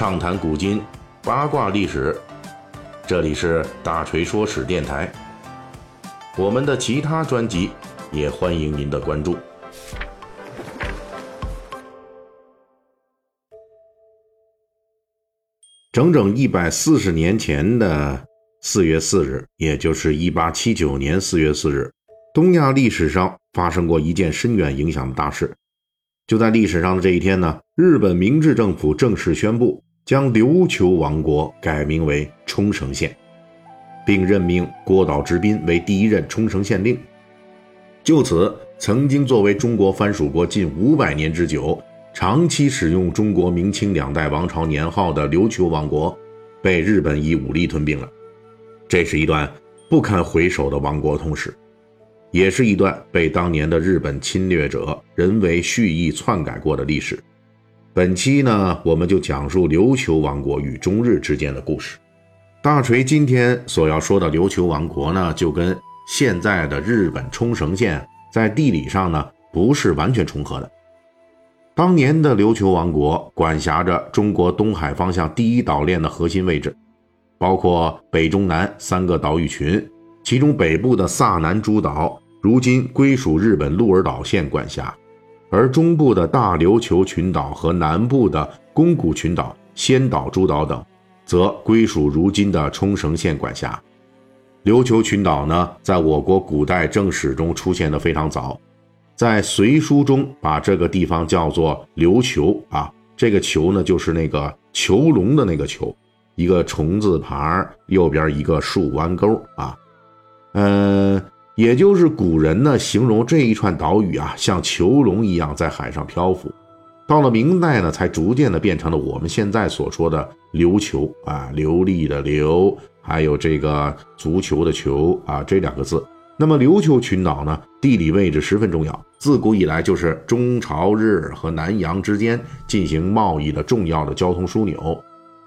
畅谈古今，八卦历史。这里是大锤说史电台。我们的其他专辑也欢迎您的关注。整整一百四十年前的四月四日，也就是一八七九年四月四日，东亚历史上发生过一件深远影响的大事。就在历史上的这一天呢，日本明治政府正式宣布将琉球王国改名为冲绳县，并任命郭岛直滨为第一任冲绳县令。就此，曾经作为中国藩属国近五百年之久。长期使用中国明清两代王朝年号的琉球王国，被日本以武力吞并了。这是一段不堪回首的亡国通史，也是一段被当年的日本侵略者人为蓄意篡改过的历史。本期呢，我们就讲述琉球王国与中日之间的故事。大锤今天所要说的琉球王国呢，就跟现在的日本冲绳县在地理上呢，不是完全重合的。当年的琉球王国管辖着中国东海方向第一岛链的核心位置，包括北、中、南三个岛屿群。其中北部的萨南诸岛如今归属日本鹿儿岛县管辖，而中部的大琉球群岛和南部的宫古群岛、仙岛诸岛等，则归属如今的冲绳县管辖。琉球群岛呢，在我国古代正史中出现的非常早。在《隋书》中，把这个地方叫做琉球啊，这个球呢，就是那个囚笼的那个囚，一个虫字旁，右边一个竖弯钩啊，嗯，也就是古人呢形容这一串岛屿啊，像囚笼一样在海上漂浮。到了明代呢，才逐渐的变成了我们现在所说的琉球啊，流利的流，还有这个足球的球啊，这两个字。那么琉球群岛呢，地理位置十分重要，自古以来就是中朝日和南洋之间进行贸易的重要的交通枢纽。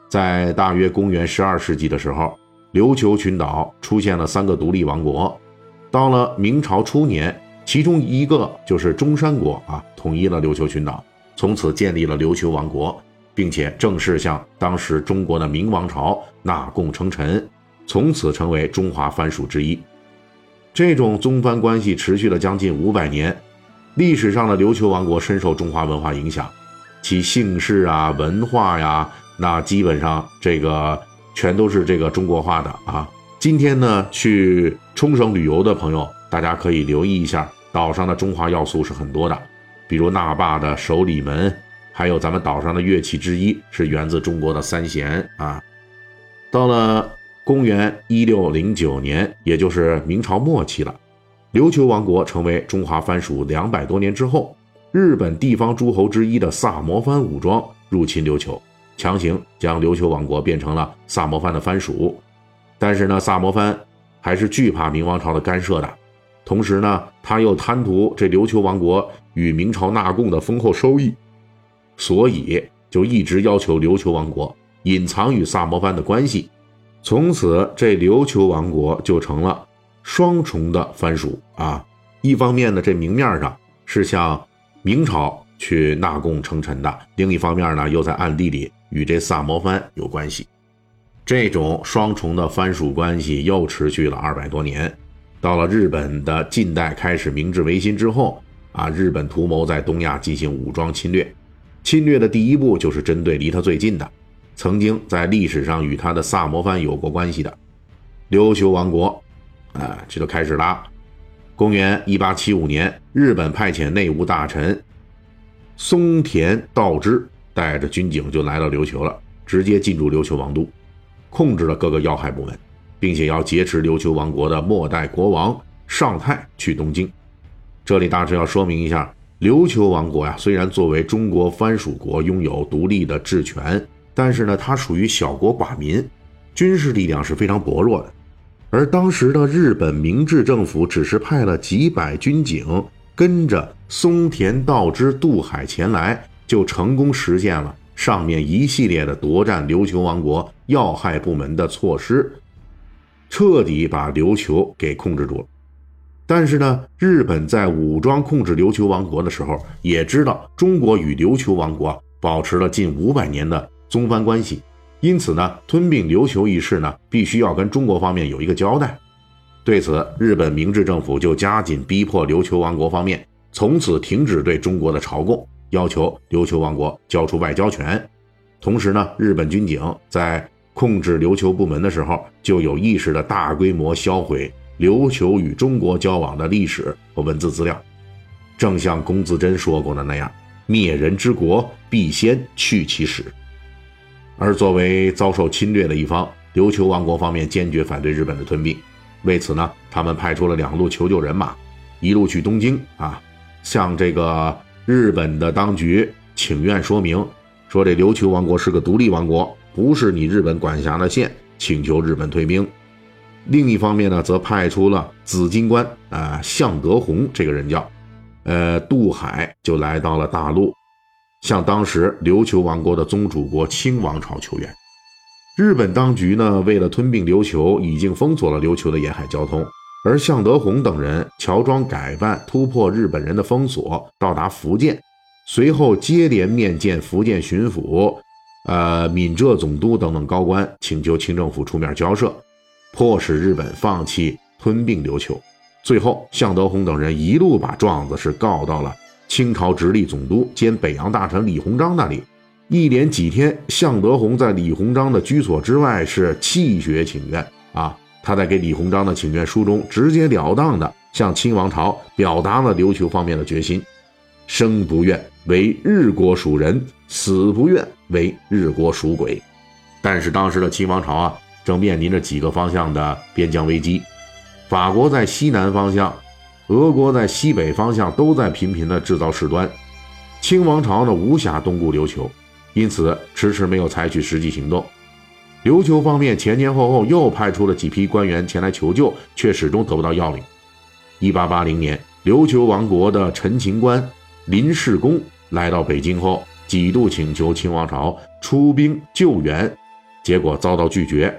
在大约公元十二世纪的时候，琉球群岛出现了三个独立王国。到了明朝初年，其中一个就是中山国啊，统一了琉球群岛，从此建立了琉球王国，并且正式向当时中国的明王朝纳贡称臣，从此成为中华藩属之一。这种宗藩关系持续了将近五百年，历史上的琉球王国深受中华文化影响，其姓氏啊、文化呀，那基本上这个全都是这个中国化的啊。今天呢，去冲绳旅游的朋友，大家可以留意一下，岛上的中华要素是很多的，比如那霸的守礼门，还有咱们岛上的乐器之一是源自中国的三弦啊。到了。公元一六零九年，也就是明朝末期了，琉球王国成为中华藩属两百多年之后，日本地方诸侯之一的萨摩藩武装入侵琉球，强行将琉球王国变成了萨摩藩的藩属。但是呢，萨摩藩还是惧怕明王朝的干涉的，同时呢，他又贪图这琉球王国与明朝纳贡的丰厚收益，所以就一直要求琉球王国隐藏与萨摩藩的关系。从此，这琉球王国就成了双重的藩属啊！一方面呢，这明面上是向明朝去纳贡称臣的；另一方面呢，又在暗地里与这萨摩藩有关系。这种双重的藩属关系又持续了二百多年。到了日本的近代开始明治维新之后啊，日本图谋在东亚进行武装侵略，侵略的第一步就是针对离他最近的。曾经在历史上与他的萨摩藩有过关系的琉球王国，啊，这就开始了。公元一八七五年，日本派遣内务大臣松田道之带着军警就来到琉球了，直接进驻琉球王都，控制了各个要害部门，并且要劫持琉球王国的末代国王尚泰去东京。这里大致要说明一下，琉球王国呀，虽然作为中国藩属国拥有独立的治权。但是呢，它属于小国寡民，军事力量是非常薄弱的。而当时的日本明治政府只是派了几百军警跟着松田道之渡海前来，就成功实现了上面一系列的夺占琉球王国要害部门的措施，彻底把琉球给控制住了。但是呢，日本在武装控制琉球王国的时候，也知道中国与琉球王国保持了近五百年的。宗藩关系，因此呢，吞并琉球一事呢，必须要跟中国方面有一个交代。对此，日本明治政府就加紧逼迫琉球王国方面从此停止对中国的朝贡，要求琉球王国交出外交权。同时呢，日本军警在控制琉球部门的时候，就有意识的大规模销毁琉球与中国交往的历史和文字资料。正像龚自珍说过的那样，灭人之国必先去其史。而作为遭受侵略的一方，琉球王国方面坚决反对日本的吞并。为此呢，他们派出了两路求救人马，一路去东京啊，向这个日本的当局请愿说明，说这琉球王国是个独立王国，不是你日本管辖的县，请求日本退兵。另一方面呢，则派出了紫金关啊，向德宏这个人叫，呃，渡海就来到了大陆，向当时琉球王国的宗主国清王朝求援。日本当局呢，为了吞并琉球，已经封锁了琉球的沿海交通。而向德宏等人乔装改扮，突破日本人的封锁，到达福建，随后接连面见福建巡抚、呃闽浙总督等等高官，请求清政府出面交涉，迫使日本放弃吞并琉球。最后，向德宏等人一路把状子是告到了清朝直隶总督兼北洋大臣李鸿章那里。一连几天，向德宏在李鸿章的居所之外是泣血请愿啊！他在给李鸿章的请愿书中，直截了当地向清王朝表达了琉球方面的决心：生不愿为日国属人，死不愿为日国属鬼。但是当时的清王朝啊，正面临着几个方向的边疆危机：法国在西南方向，俄国在西北方向都在频频地制造事端。清王朝呢，无暇东顾琉球。因此，迟迟没有采取实际行动。琉球方面前前后后又派出了几批官员前来求救，却始终得不到要领。一八八零年，琉球王国的陈情官林世公来到北京后，几度请求清王朝出兵救援，结果遭到拒绝，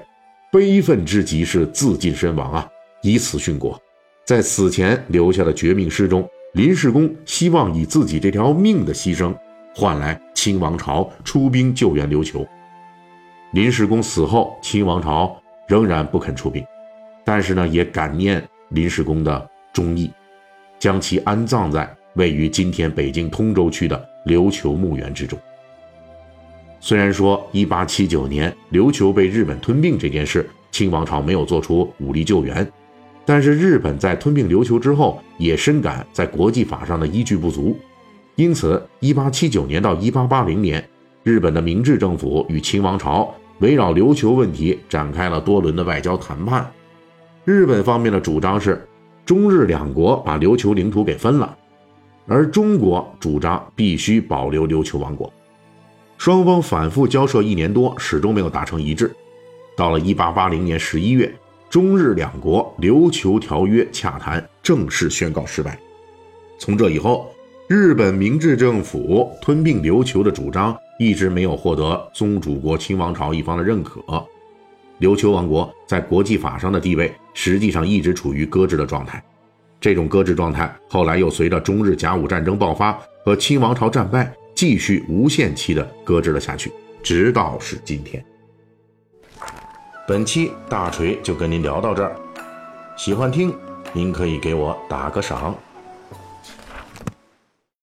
悲愤之极是自尽身亡啊！以此殉国。在死前留下的绝命诗中，林世公希望以自己这条命的牺牲。换来清王朝出兵救援琉球。林世公死后，清王朝仍然不肯出兵，但是呢，也感念林世公的忠义，将其安葬在位于今天北京通州区的琉球墓园之中。虽然说1879年琉球被日本吞并这件事，清王朝没有做出武力救援，但是日本在吞并琉球之后，也深感在国际法上的依据不足。因此，1879年到1880年，日本的明治政府与清王朝围绕琉球问题展开了多轮的外交谈判。日本方面的主张是，中日两国把琉球领土给分了，而中国主张必须保留琉球王国。双方反复交涉一年多，始终没有达成一致。到了1880年11月，中日两国琉球条约洽谈正式宣告失败。从这以后，日本明治政府吞并琉球的主张一直没有获得宗主国清王朝一方的认可，琉球王国在国际法上的地位实际上一直处于搁置的状态。这种搁置状态后来又随着中日甲午战争爆发和清王朝战败，继续无限期的搁置了下去，直到是今天。本期大锤就跟您聊到这儿，喜欢听您可以给我打个赏。